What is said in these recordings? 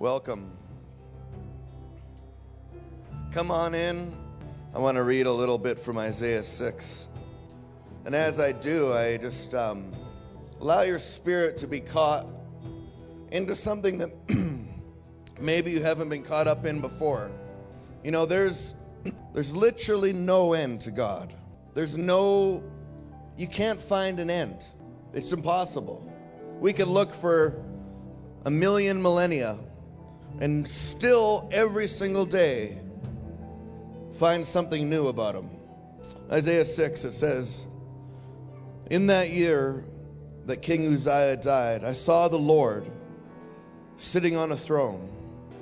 Welcome. Come on in. I want to read a little bit from Isaiah 6. And as I do, I just um, allow your spirit to be caught into something that maybe you haven't been caught up in before. You know, there's there's literally no end to God. There's no you can't find an end. It's impossible. We could look for a million millennia and still every single day find something new about him. Isaiah 6 it says, "In that year that King Uzziah died, I saw the Lord sitting on a throne,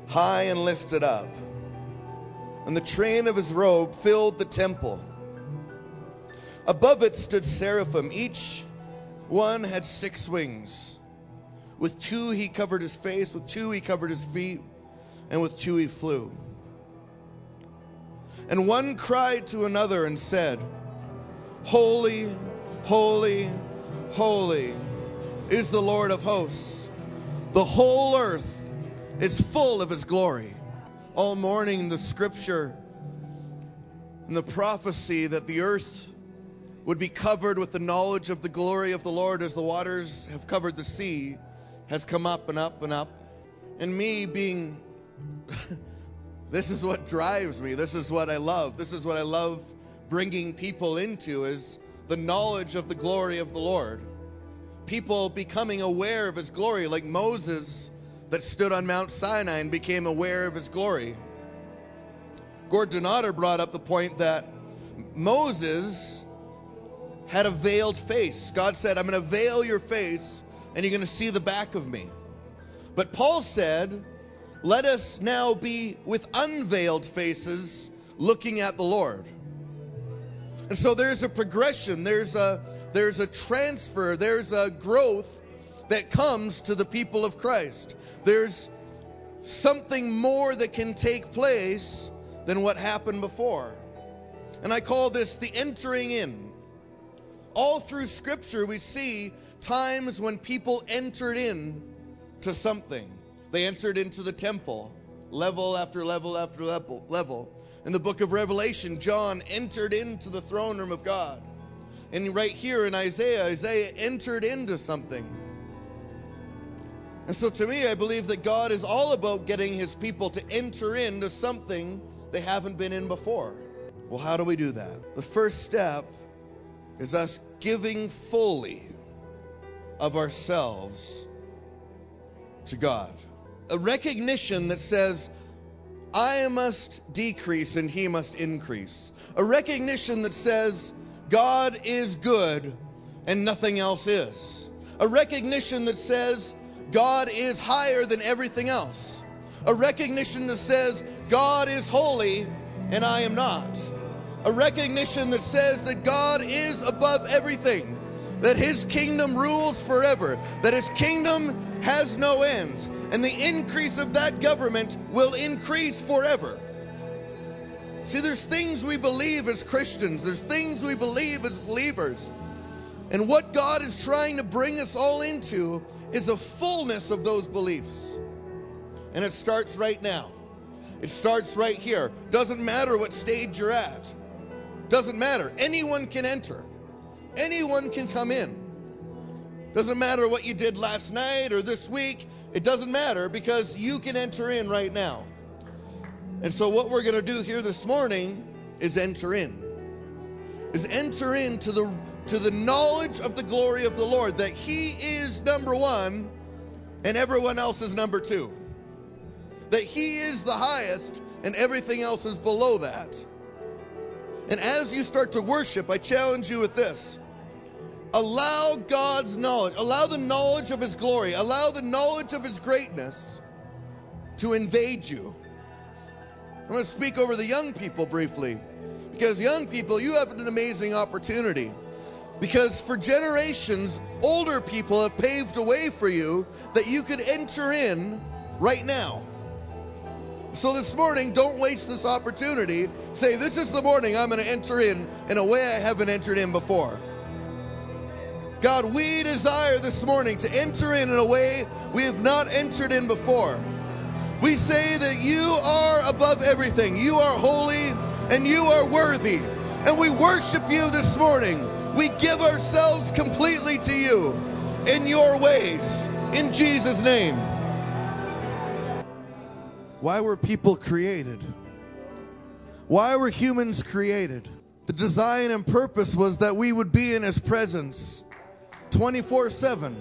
high and lifted up, and the train of his robe filled the temple. Above it stood seraphim, each one had six wings. With two he covered his face, with two he covered his feet, and with two he flew. And one cried to another and said, Holy, holy, holy is the Lord of hosts. The whole earth is full of his glory. All morning, the scripture and the prophecy that the earth would be covered with the knowledge of the glory of the Lord as the waters have covered the sea has come up and up and up. And me being, this is what drives me. This is what I love. This is what I love bringing people into is the knowledge of the glory of the Lord. People becoming aware of his glory, like Moses that stood on Mount Sinai and became aware of his glory. Gordon Otter brought up the point that Moses had a veiled face. God said, I'm going to veil your face and you're going to see the back of me. But Paul said, Let us now be with unveiled faces looking at the Lord. And so there's a progression, there's a there's a transfer, there's a growth that comes to the people of Christ. There's something more that can take place than what happened before. And I call this the entering in. All through scripture we see times when people entered in to something. They entered into the temple, level after level after level, level. In the book of Revelation, John entered into the throne room of God. And right here in Isaiah, Isaiah entered into something. And so to me, I believe that God is all about getting his people to enter into something they haven't been in before. Well, how do we do that? The first step is us giving fully of ourselves to God. A recognition that says, I must decrease and he must increase. A recognition that says, God is good and nothing else is. A recognition that says, God is higher than everything else. A recognition that says, God is holy and I am not. A recognition that says that God is above everything, that his kingdom rules forever, that his kingdom has no end, and the increase of that government will increase forever. See, there's things we believe as Christians, there's things we believe as believers. And what God is trying to bring us all into is a fullness of those beliefs. And it starts right now. It starts right here. Doesn't matter what stage you're at. Doesn't matter. Anyone can enter. Anyone can come in. Doesn't matter what you did last night or this week. It doesn't matter because you can enter in right now. And so what we're going to do here this morning is enter in. Is enter into the to the knowledge of the glory of the Lord that he is number 1 and everyone else is number 2 that He is the highest and everything else is below that. And as you start to worship, I challenge you with this allow God's knowledge, allow the knowledge of His glory, allow the knowledge of His greatness to invade you. I'm going to speak over the young people briefly because, young people, you have an amazing opportunity. Because for generations, older people have paved a way for you that you could enter in right now. So this morning, don't waste this opportunity. Say, This is the morning I'm going to enter in in a way I haven't entered in before. God, we desire this morning to enter in in a way we have not entered in before. We say that you are above everything. You are holy and you are worthy. And we worship you this morning. We give ourselves completely to you in your ways. In Jesus' name. Why were people created? Why were humans created? The design and purpose was that we would be in His presence 24 7.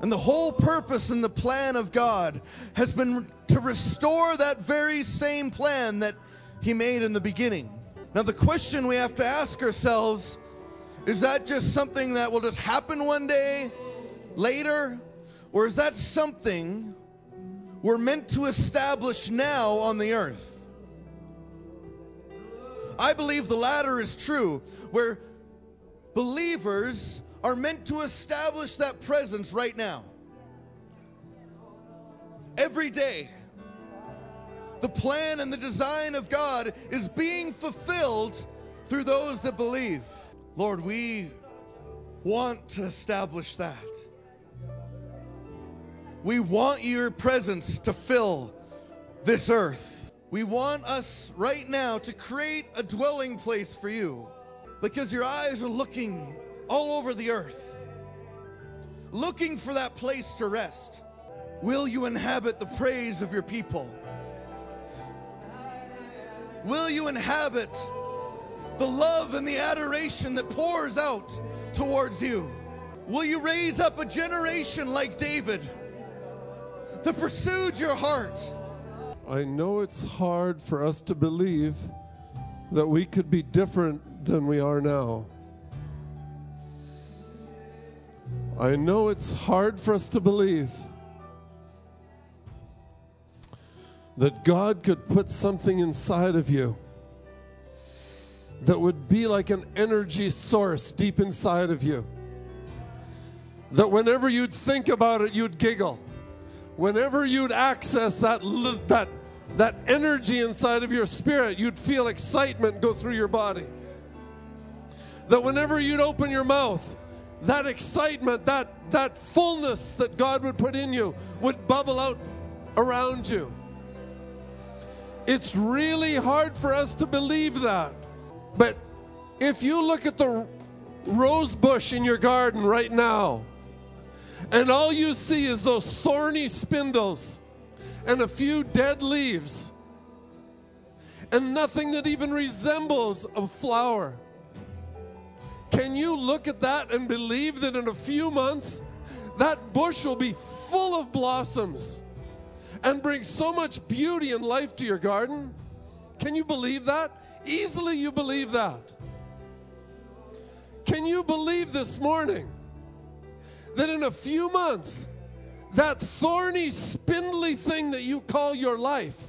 And the whole purpose and the plan of God has been to restore that very same plan that He made in the beginning. Now, the question we have to ask ourselves is that just something that will just happen one day later? Or is that something we're meant to establish now on the earth? I believe the latter is true, where believers are meant to establish that presence right now. Every day, the plan and the design of God is being fulfilled through those that believe. Lord, we want to establish that. We want your presence to fill this earth. We want us right now to create a dwelling place for you because your eyes are looking all over the earth, looking for that place to rest. Will you inhabit the praise of your people? Will you inhabit the love and the adoration that pours out towards you? Will you raise up a generation like David that pursued your heart? I know it's hard for us to believe that we could be different than we are now. I know it's hard for us to believe that God could put something inside of you that would be like an energy source deep inside of you. That whenever you'd think about it, you'd giggle. Whenever you'd access that, that, that energy inside of your spirit, you'd feel excitement go through your body. That whenever you'd open your mouth, that excitement, that, that fullness that God would put in you would bubble out around you. It's really hard for us to believe that. But if you look at the rose bush in your garden right now, and all you see is those thorny spindles and a few dead leaves, and nothing that even resembles a flower can you look at that and believe that in a few months, that bush will be full of blossoms and bring so much beauty and life to your garden? Can you believe that? Easily, you believe that. Can you believe this morning that in a few months, that thorny, spindly thing that you call your life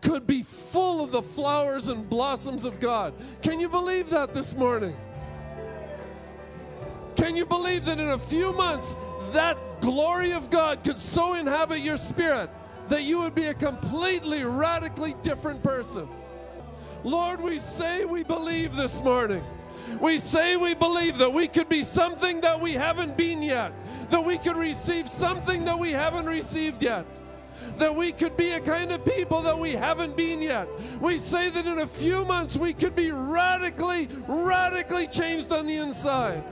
could be full of the flowers and blossoms of God. Can you believe that this morning? Can you believe that in a few months that glory of God could so inhabit your spirit that you would be a completely radically different person? Lord, we say we believe this morning. We say we believe that we could be something that we haven't been yet, that we could receive something that we haven't received yet that we could be a kind of people that we haven't been yet. We say that in a few months we could be radically, radically changed on the inside.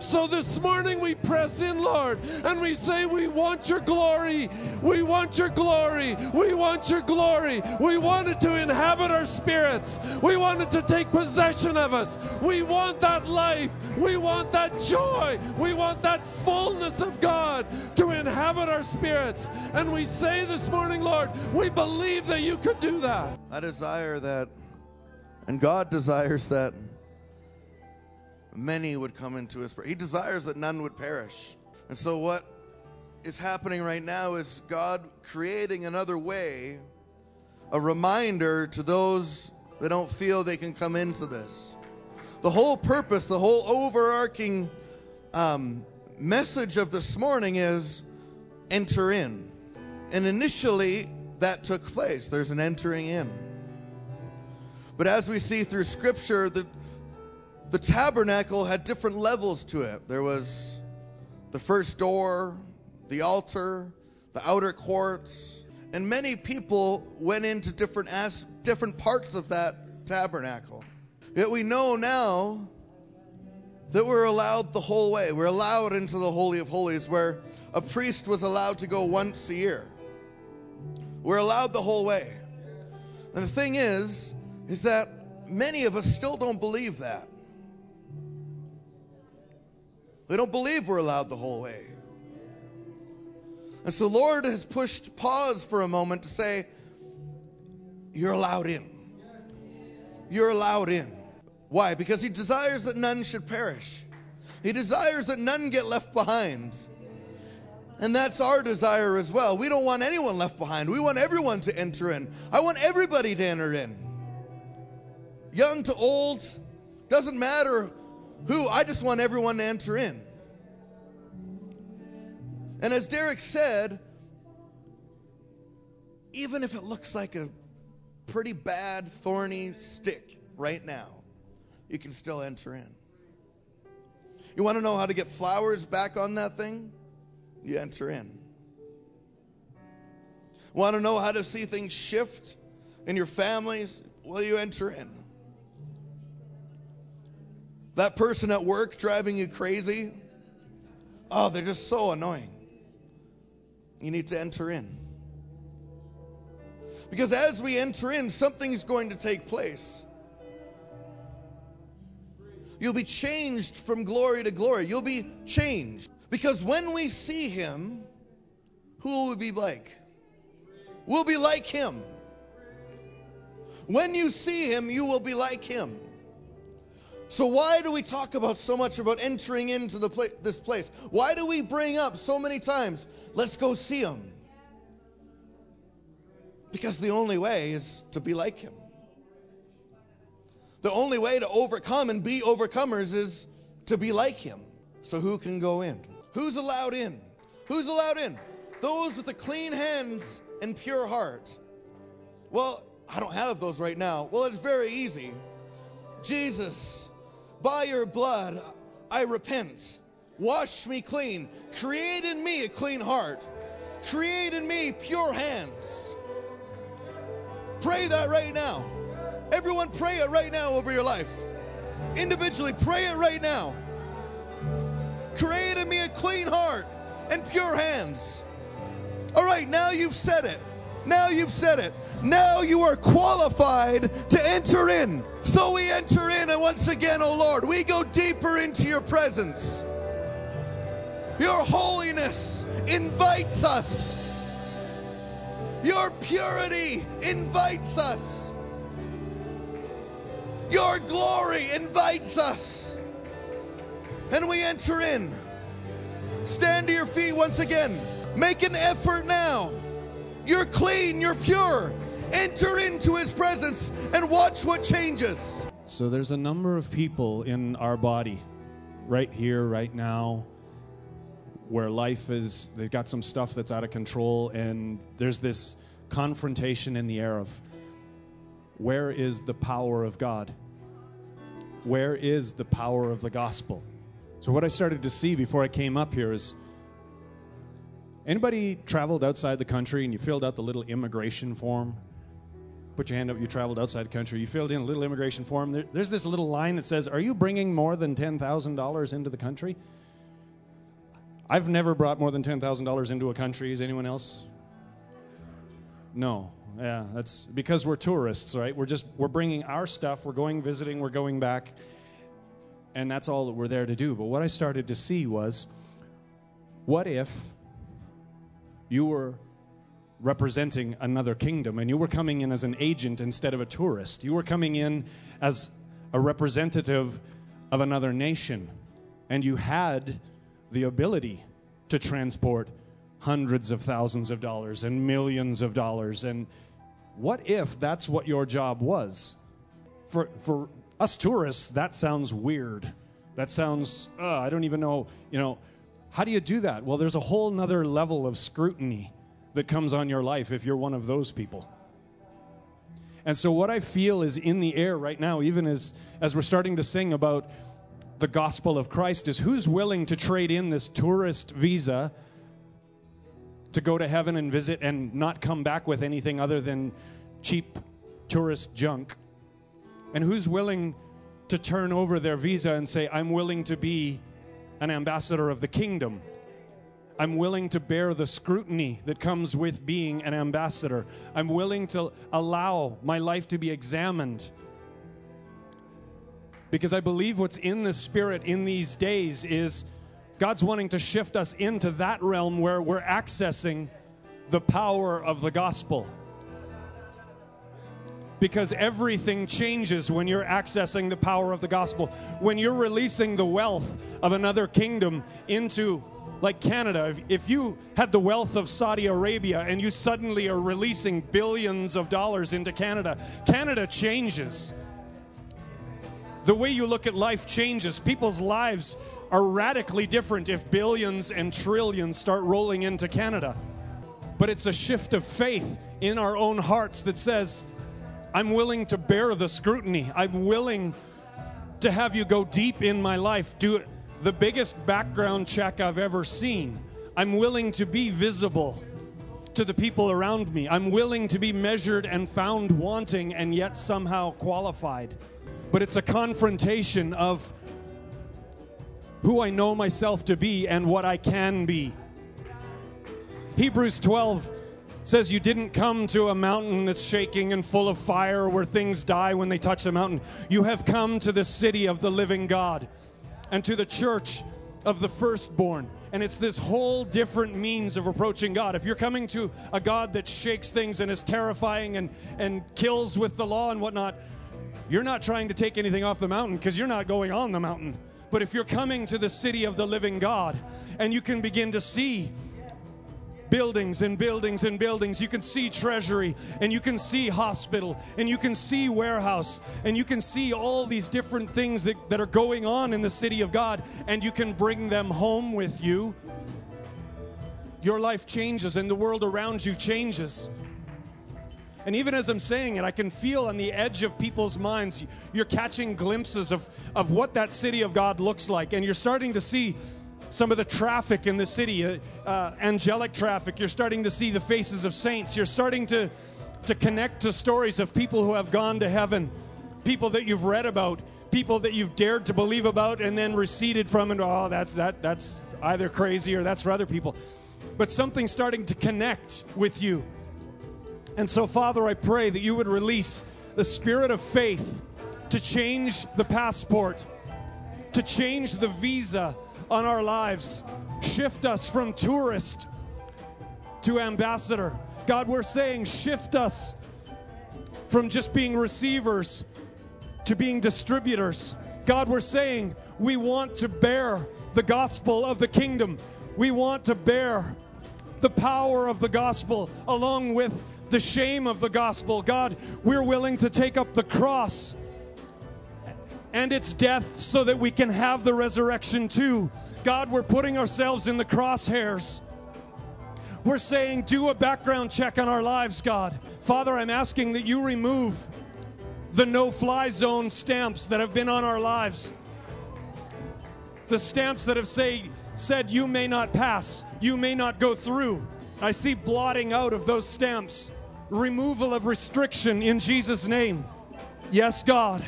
So this morning we press in, Lord, and we say, We want your glory. We want your glory. We want your glory. We want it to inhabit our spirits. We want it to take possession of us. We want that life. We want that joy. We want that fullness of God to inhabit our spirits. And we say this morning, Lord, we believe that you could do that. I desire that, and God desires that many would come into his He desires that none would perish. And so what is happening right now is God creating another way, a reminder to those that don't feel they can come into this. The whole purpose, the whole overarching um, message of this morning is enter in. And initially, that took place. There's an entering in. But as we see through Scripture, the the tabernacle had different levels to it. There was the first door, the altar, the outer courts, And many people went into different as- different parts of that tabernacle. Yet we know now that we're allowed the whole way. We're allowed into the Holy of Holies where a priest was allowed to go once a year. We're allowed the whole way. And the thing is, is that many of us still don't believe that. We don't believe we're allowed the whole way. And so, Lord has pushed pause for a moment to say, You're allowed in. You're allowed in. Why? Because He desires that none should perish, He desires that none get left behind. And that's our desire as well. We don't want anyone left behind. We want everyone to enter in. I want everybody to enter in. Young to old, doesn't matter who, I just want everyone to enter in. And as Derek said, even if it looks like a pretty bad, thorny stick right now, you can still enter in. You want to know how to get flowers back on that thing? You enter in. Want to know how to see things shift in your families? Well, you enter in. That person at work driving you crazy, oh, they're just so annoying. You need to enter in. Because as we enter in, something's going to take place. You'll be changed from glory to glory. You'll be changed. Because when we see him, who will we be like? We'll be like him. When you see him, you will be like him. So why do we talk about so much about entering into the pla- this place? Why do we bring up so many times, let's go see him? Because the only way is to be like him. The only way to overcome and be overcomers is to be like him. So who can go in? Who's allowed in? Who's allowed in? Those with the clean hands and pure heart. Well, I don't have those right now. Well, it's very easy. Jesus, by your blood, I repent. Wash me clean. Create in me a clean heart. Create in me pure hands. Pray that right now. Everyone, pray it right now over your life. Individually, pray it right now. Create in me a clean heart and pure hands. All right, now you've said it. Now you've said it. Now you are qualified to enter in. So we enter in, and once again, oh Lord, we go deeper into your presence. Your holiness invites us. Your purity invites us. Your glory invites us. And we enter in. Stand to your feet once again. Make an effort now. You're clean, you're pure. Enter into his presence and watch what changes. So there's a number of people in our body, right here, right now, where life is, they've got some stuff that's out of control, and there's this confrontation in the air of where is the power of God? Where is the power of the gospel? So, what I started to see before I came up here is anybody traveled outside the country and you filled out the little immigration form? Put your hand up, you traveled outside the country, you filled in a little immigration form. There, there's this little line that says, Are you bringing more than $10,000 into the country? I've never brought more than $10,000 into a country. Is anyone else? No. Yeah, that's because we're tourists, right? We're just we're bringing our stuff, we're going visiting, we're going back. And that's all that we're there to do. But what I started to see was what if you were representing another kingdom and you were coming in as an agent instead of a tourist? You were coming in as a representative of another nation and you had the ability to transport hundreds of thousands of dollars and millions of dollars. And what if that's what your job was? For, for us tourists, that sounds weird. That sounds, uh, I don't even know, you know, how do you do that? Well, there's a whole nother level of scrutiny that comes on your life if you're one of those people. And so, what I feel is in the air right now, even as, as we're starting to sing about the gospel of Christ, is who's willing to trade in this tourist visa to go to heaven and visit and not come back with anything other than cheap tourist junk? And who's willing to turn over their visa and say, I'm willing to be an ambassador of the kingdom? I'm willing to bear the scrutiny that comes with being an ambassador. I'm willing to allow my life to be examined. Because I believe what's in the Spirit in these days is God's wanting to shift us into that realm where we're accessing the power of the gospel. Because everything changes when you're accessing the power of the gospel. When you're releasing the wealth of another kingdom into, like Canada, if, if you had the wealth of Saudi Arabia and you suddenly are releasing billions of dollars into Canada, Canada changes. The way you look at life changes. People's lives are radically different if billions and trillions start rolling into Canada. But it's a shift of faith in our own hearts that says, I'm willing to bear the scrutiny. I'm willing to have you go deep in my life, do the biggest background check I've ever seen. I'm willing to be visible to the people around me. I'm willing to be measured and found wanting and yet somehow qualified. But it's a confrontation of who I know myself to be and what I can be. Hebrews 12 says you didn't come to a mountain that's shaking and full of fire where things die when they touch the mountain. You have come to the city of the living God and to the church of the firstborn. And it's this whole different means of approaching God. If you're coming to a God that shakes things and is terrifying and, and kills with the law and whatnot, you're not trying to take anything off the mountain because you're not going on the mountain. But if you're coming to the city of the living God and you can begin to see buildings and buildings and buildings. You can see treasury and you can see hospital and you can see warehouse and you can see all these different things that, that are going on in the city of God and you can bring them home with you. Your life changes and the world around you changes. And even as I'm saying it, I can feel on the edge of people's minds, you're catching glimpses of, of what that city of God looks like. And you're starting to see some of the traffic in the city, uh, uh, angelic traffic. You're starting to see the faces of saints. You're starting to, to connect to stories of people who have gone to heaven, people that you've read about, people that you've dared to believe about and then receded from, and oh, that's, that, that's either crazy or that's for other people. But something's starting to connect with you. And so, Father, I pray that you would release the spirit of faith to change the passport, to change the visa on our lives. Shift us from tourist to ambassador. God, we're saying shift us from just being receivers to being distributors. God, we're saying we want to bear the gospel of the kingdom. We want to bear the power of the gospel along with the shame of the gospel. God, we're willing to take up the cross and its death so that we can have the resurrection too. God, we're putting ourselves in the crosshairs. We're saying, do a background check on our lives, God. Father, I'm asking that you remove the no fly zone stamps that have been on our lives. The stamps that have say, said, you may not pass, you may not go through. I see blotting out of those stamps removal of restriction in Jesus' name. Yes, God.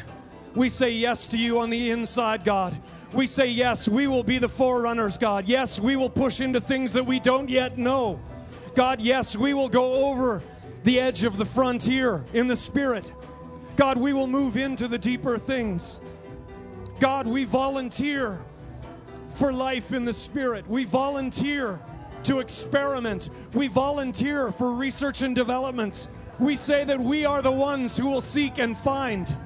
We say yes to you on the inside, God. We say yes, we will be the forerunners, God. Yes, we will push into things that we don't yet know. God, yes, we will go over the edge of the frontier in the Spirit. God, we will move into the deeper things. God, we volunteer for life in the Spirit. We volunteer to experiment. We volunteer for research and development. We say that we are the ones who will seek and find.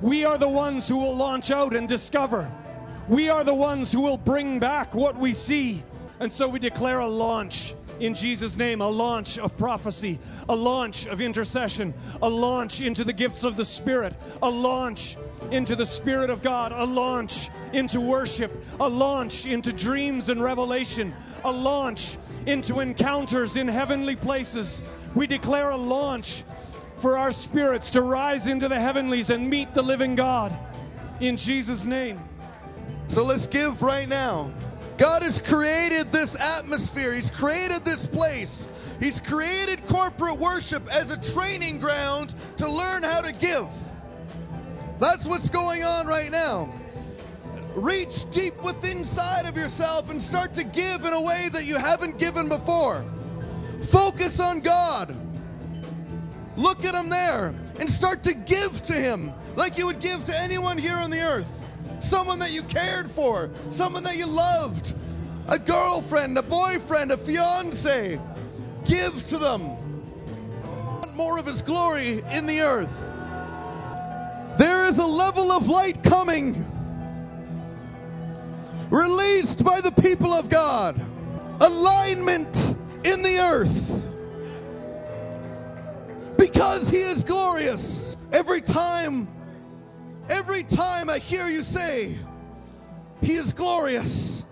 We are the ones who will launch out and discover. We are the ones who will bring back what we see. And so we declare a launch in Jesus' name, a launch of prophecy, a launch of intercession, a launch into the gifts of the Spirit, a launch into the Spirit of God, a launch into worship, a launch into dreams and revelation, a launch into encounters in heavenly places. We declare a launch for our spirits to rise into the heavenlies and meet the living God in Jesus' name. So let's give right now. God has created this atmosphere, He's created this place. He's created corporate worship as a training ground to learn how to give. That's what's going on right now. Reach deep within inside of yourself and start to give in a way that you haven't given before. Focus on God. Look at Him there and start to give to Him like you would give to anyone here on the earth. Someone that you cared for, someone that you loved, a girlfriend, a boyfriend, a fiance. Give to them. More of His glory in the earth. There is a level of light coming, released by the people of God. Alignment in the earth. Because He is glorious. Every time, every time I hear you say, He is glorious,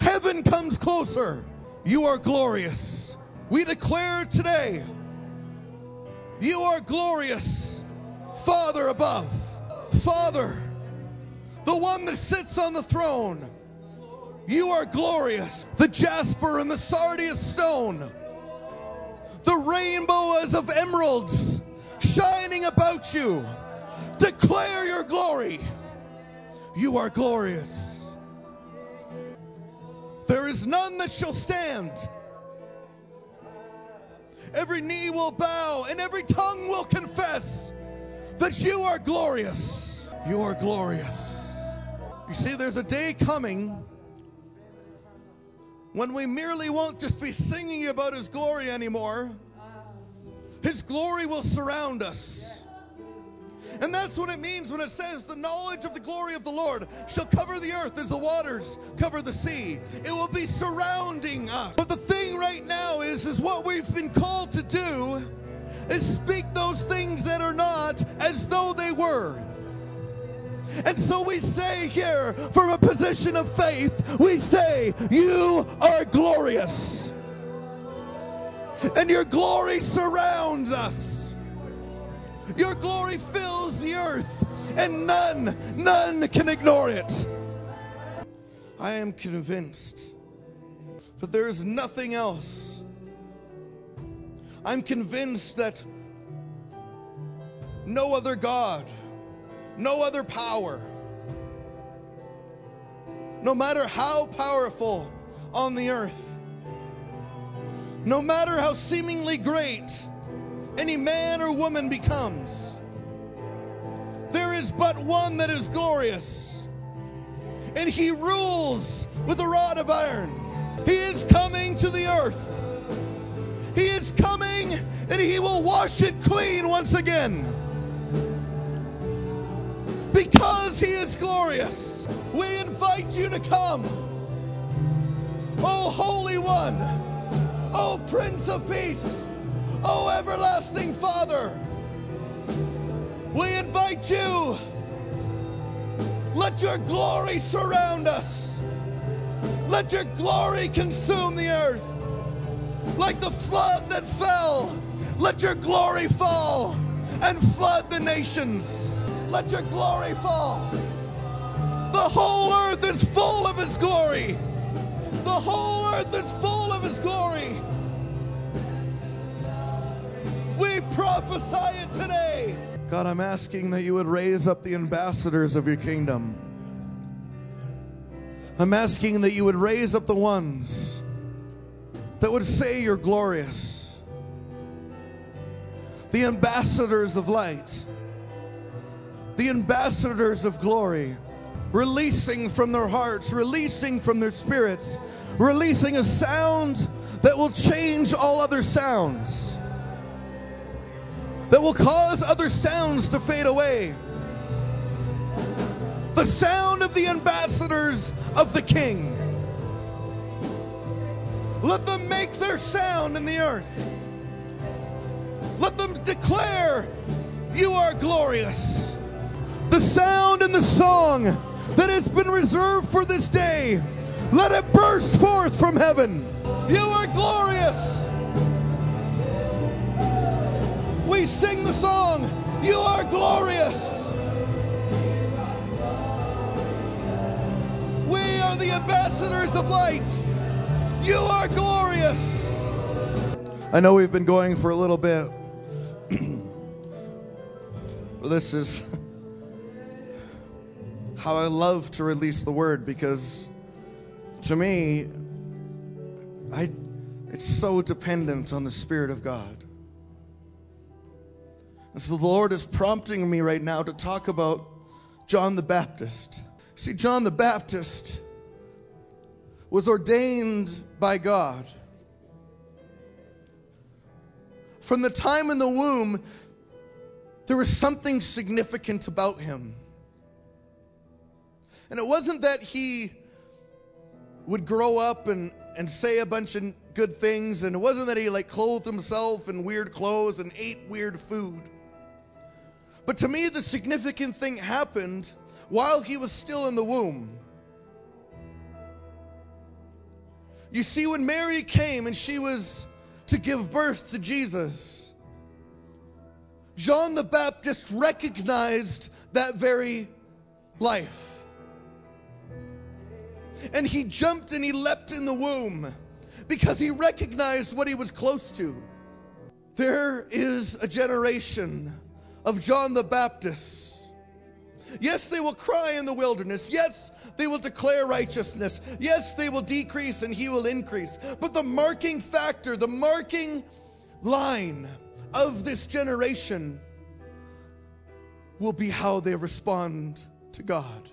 heaven comes closer. You are glorious. We declare today, You are glorious. Father above, Father, the one that sits on the throne. You are glorious. The jasper and the sardius stone, the rainbow as of emeralds shining about you. Declare your glory. You are glorious. There is none that shall stand. Every knee will bow and every tongue will confess that you are glorious. You are glorious. You see, there's a day coming when we merely won't just be singing about His glory anymore. His glory will surround us. And that's what it means when it says, The knowledge of the glory of the Lord shall cover the earth as the waters cover the sea. It will be surrounding us. But the thing right now is, is what we've been called to do is speak those things that are not as though they were. And so we say here, from a position of faith, we say, You are glorious. And your glory surrounds us. Your glory fills the earth, and none, none can ignore it. I am convinced that there is nothing else. I'm convinced that no other God, no other power, no matter how powerful on the earth, no matter how seemingly great any man or woman becomes, there is but one that is glorious, and he rules with a rod of iron. He is coming to the earth. He is coming and he will wash it clean once again. Because he is glorious, we invite you to come. Oh, Holy One, oh, Prince of Peace, oh, Everlasting Father, we invite you. Let your glory surround us. Let your glory consume the earth. Like the flood that fell, let your glory fall and flood the nations. Let your glory fall. The whole earth is full of His glory. The whole earth is full of His glory. We prophesy it today. God, I'm asking that you would raise up the ambassadors of your kingdom. I'm asking that you would raise up the ones that would say you're glorious. The ambassadors of light, the ambassadors of glory, releasing from their hearts, releasing from their spirits, releasing a sound that will change all other sounds, that will cause other sounds to fade away. The sound of the ambassadors of the King. Let them make their sound in the earth. Let them declare, You are glorious. The sound and the song that has been reserved for this day, let it burst forth from heaven. You are glorious. We sing the song, You are glorious. We are the ambassadors of light. You are glorious. I know we've been going for a little bit. But this is how I love to release the word because to me, I, it's so dependent on the Spirit of God. And so the Lord is prompting me right now to talk about John the Baptist. See, John the Baptist was ordained by God. From the time in the womb, there was something significant about him. And it wasn't that he would grow up and, and say a bunch of good things, and it wasn't that he like clothed himself in weird clothes and ate weird food. But to me, the significant thing happened while he was still in the womb. You see, when Mary came and she was to give birth to Jesus, John the Baptist recognized that very life. And he jumped and he leapt in the womb because he recognized what he was close to. There is a generation of John the Baptist. Yes, they will cry in the wilderness. Yes, they will declare righteousness. Yes, they will decrease and he will increase. But the marking factor, the marking line of this generation will be how they respond to God.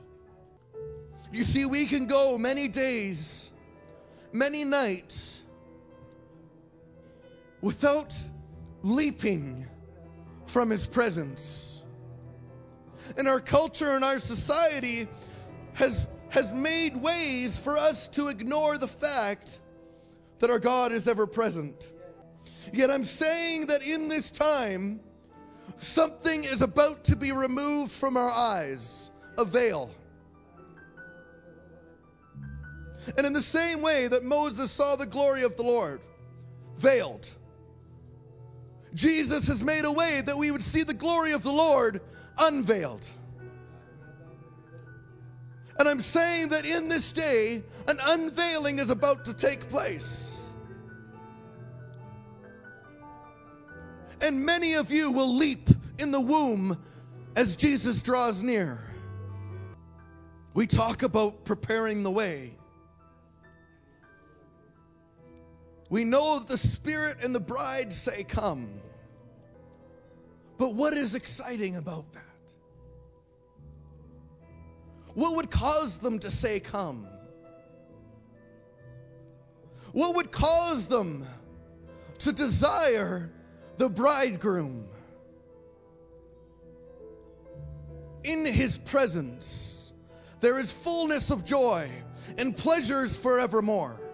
You see, we can go many days, many nights without leaping from His presence. And our culture and our society has, has made ways for us to ignore the fact that our God is ever present. Yet I'm saying that in this time, something is about to be removed from our eyes a veil. And in the same way that Moses saw the glory of the Lord, veiled, Jesus has made a way that we would see the glory of the Lord unveiled. And I'm saying that in this day, an unveiling is about to take place. And many of you will leap in the womb as Jesus draws near. We talk about preparing the way. We know the Spirit and the bride say, Come. But what is exciting about that? What would cause them to say, Come? What would cause them to desire the bridegroom? In his presence, there is fullness of joy and pleasures forevermore.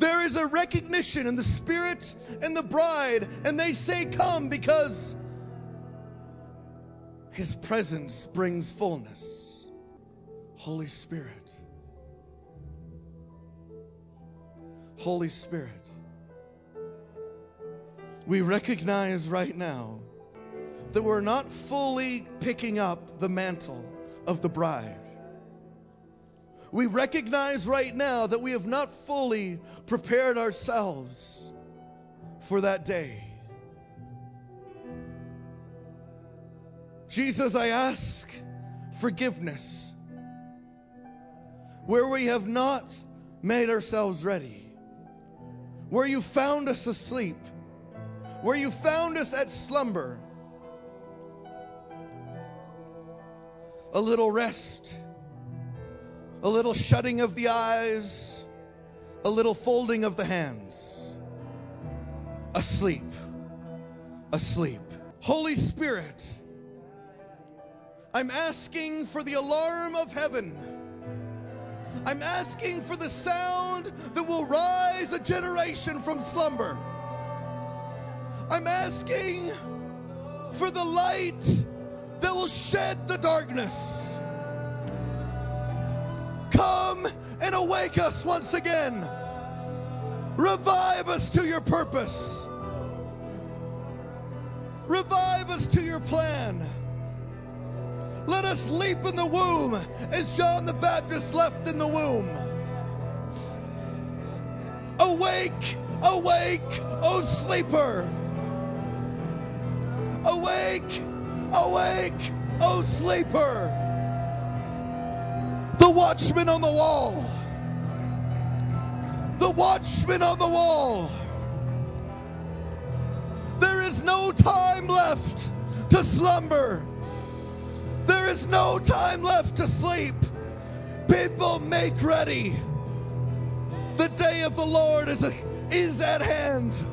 There is a recognition in the Spirit and the bride, and they say, Come, because His presence brings fullness. Holy Spirit. Holy Spirit. We recognize right now that we're not fully picking up the mantle of the bride. We recognize right now that we have not fully prepared ourselves for that day. Jesus, I ask forgiveness where we have not made ourselves ready, where you found us asleep, where you found us at slumber. A little rest a little shutting of the eyes, a little folding of the hands. Asleep, asleep. Holy Spirit, I'm asking for the alarm of heaven. I'm asking for the sound that will rise a generation from slumber. I'm asking for the light that will shed the darkness. And awake us once again. Revive us to your purpose. Revive us to your plan. Let us leap in the womb as John the Baptist left in the womb. Awake, awake, O sleeper. Awake, awake, O sleeper. The watchman on the wall. The watchman on the wall. There is no time left to slumber. There is no time left to sleep. People, make ready. The day of the Lord is, is at hand.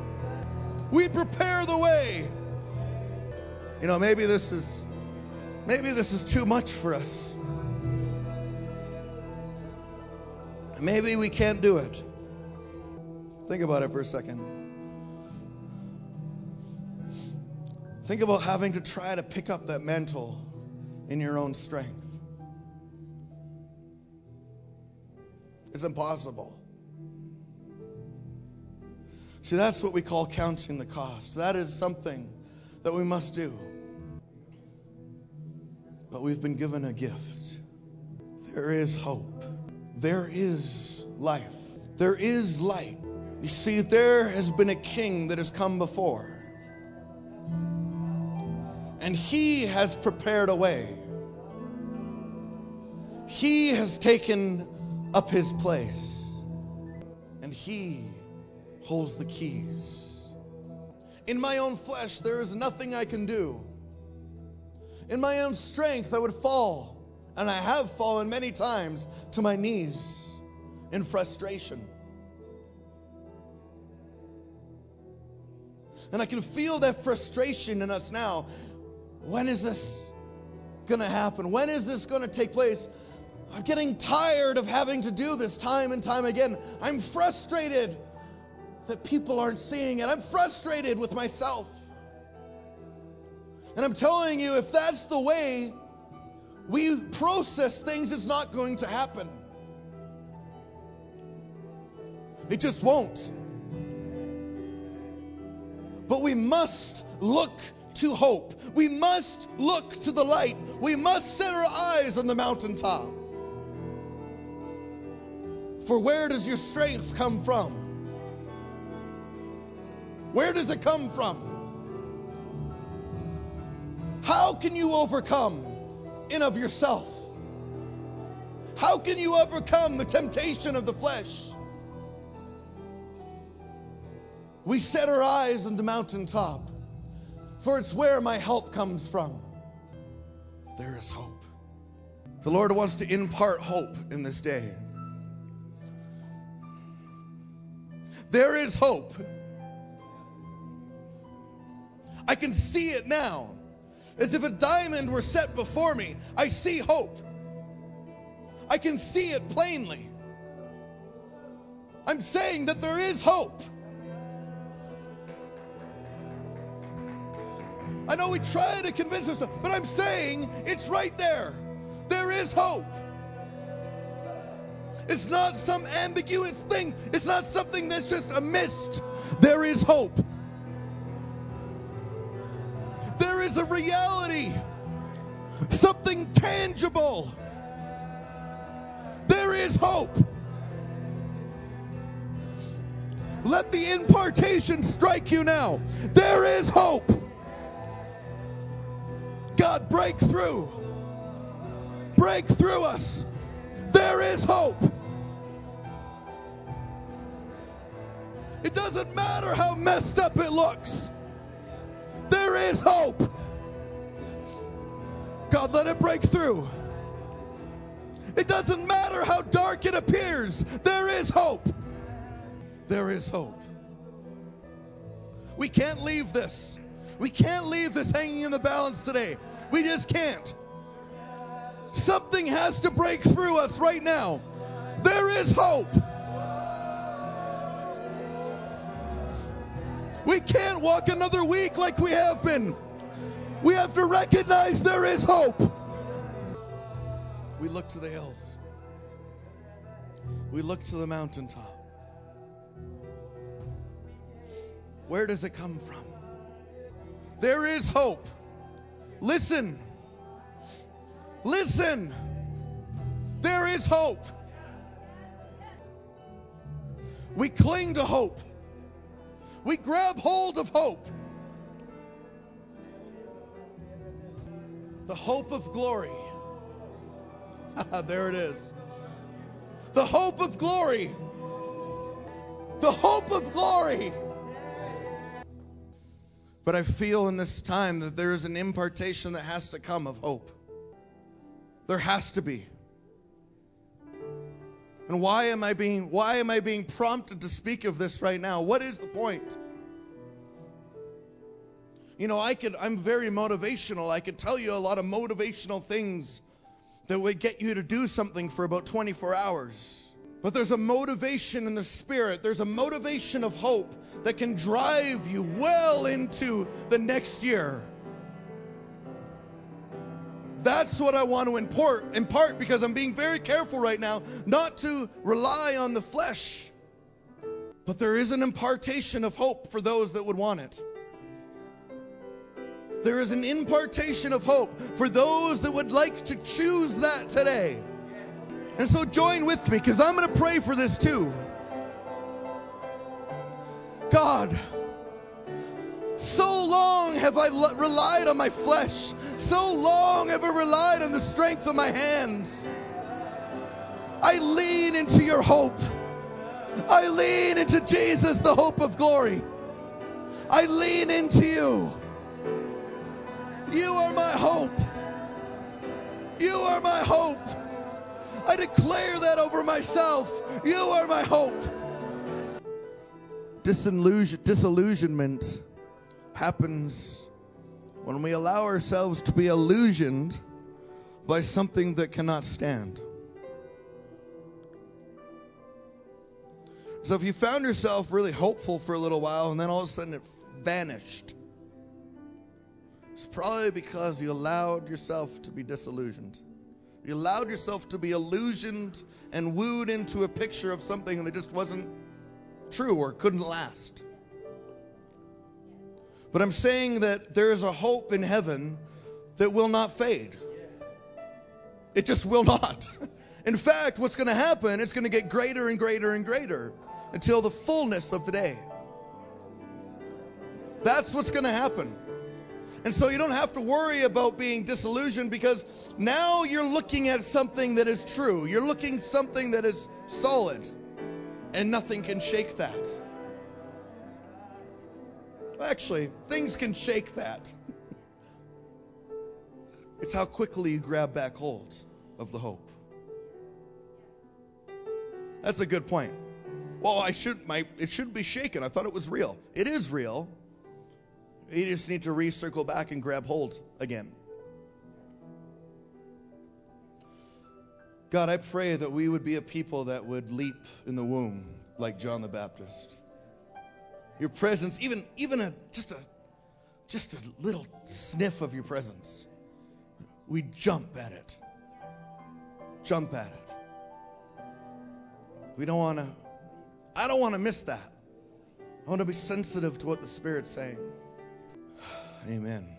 We prepare the way. You know, maybe this is maybe this is too much for us. Maybe we can't do it. Think about it for a second. Think about having to try to pick up that mantle in your own strength. It's impossible. See, that's what we call counting the cost. That is something that we must do. But we've been given a gift. There is hope. There is life. There is light. You see, there has been a king that has come before. And he has prepared a way. He has taken up his place. And he holds the keys. In my own flesh, there is nothing I can do. In my own strength, I would fall, and I have fallen many times to my knees in frustration. And I can feel that frustration in us now. When is this going to happen? When is this going to take place? I'm getting tired of having to do this time and time again. I'm frustrated that people aren't seeing it. I'm frustrated with myself. And I'm telling you, if that's the way we process things, it's not going to happen. It just won't. But we must look to hope. We must look to the light. We must set our eyes on the mountaintop. For where does your strength come from? Where does it come from? How can you overcome in of yourself? How can you overcome the temptation of the flesh? We set our eyes on the mountaintop, for it's where my help comes from. There is hope. The Lord wants to impart hope in this day. There is hope. I can see it now. As if a diamond were set before me, I see hope. I can see it plainly. I'm saying that there is hope. I know we try to convince ourselves, but I'm saying it's right there. There is hope. It's not some ambiguous thing, it's not something that's just a mist. There is hope. There is a reality, something tangible. There is hope. Let the impartation strike you now. There is hope. God, break through. Break through us. There is hope. It doesn't matter how messed up it looks. There is hope. God, let it break through. It doesn't matter how dark it appears. There is hope. There is hope. We can't leave this. We can't leave this hanging in the balance today. We just can't. Something has to break through us right now. There is hope. We can't walk another week like we have been. We have to recognize there is hope. We look to the hills. We look to the mountaintop. Where does it come from? There is hope. Listen, Listen, there is hope. We cling to hope. We grab hold of hope. The hope of glory. there it is. The hope of glory. The hope of glory. But I feel in this time that there is an impartation that has to come of hope. There has to be. And why am I being why am I being prompted to speak of this right now? What is the point? You know, I could I'm very motivational. I could tell you a lot of motivational things that would get you to do something for about 24 hours. But there's a motivation in the spirit. There's a motivation of hope that can drive you well into the next year. That's what I want to import, impart because I'm being very careful right now not to rely on the flesh. But there is an impartation of hope for those that would want it. There is an impartation of hope for those that would like to choose that today. And so join with me because I'm going to pray for this too. God, have I relied on my flesh. So long have I relied on the strength of my hands. I lean into your hope. I lean into Jesus, the hope of glory. I lean into you. You are my hope. You are my hope. I declare that over myself. You are my hope. Disillusion, disillusionment happens when we allow ourselves to be illusioned by something that cannot stand. So if you found yourself really hopeful for a little while and then all of a sudden it vanished, it's probably because you allowed yourself to be disillusioned. You allowed yourself to be illusioned and wooed into a picture of something that just wasn't true or couldn't last. But I'm saying that there is a hope in heaven that will not fade. It just will not. In fact, what's going to happen, it's going to get greater and greater and greater until the fullness of the day. That's what's going to happen. And so you don't have to worry about being disillusioned because now you're looking at something that is true. You're looking something that is solid and nothing can shake that. Actually, things can shake that. it's how quickly you grab back hold of the hope. That's a good point. Well, I shouldn't. my it shouldn't be shaken. I thought it was real. It is real. You just need to recircle back and grab hold again. God, I pray that we would be a people that would leap in the womb like John the Baptist your presence, even, even a, just, a, just a little sniff of your presence, we jump at it. Jump at it. We don't want to, I don't want to miss that. I want to be sensitive to what the Spirit's saying. Amen.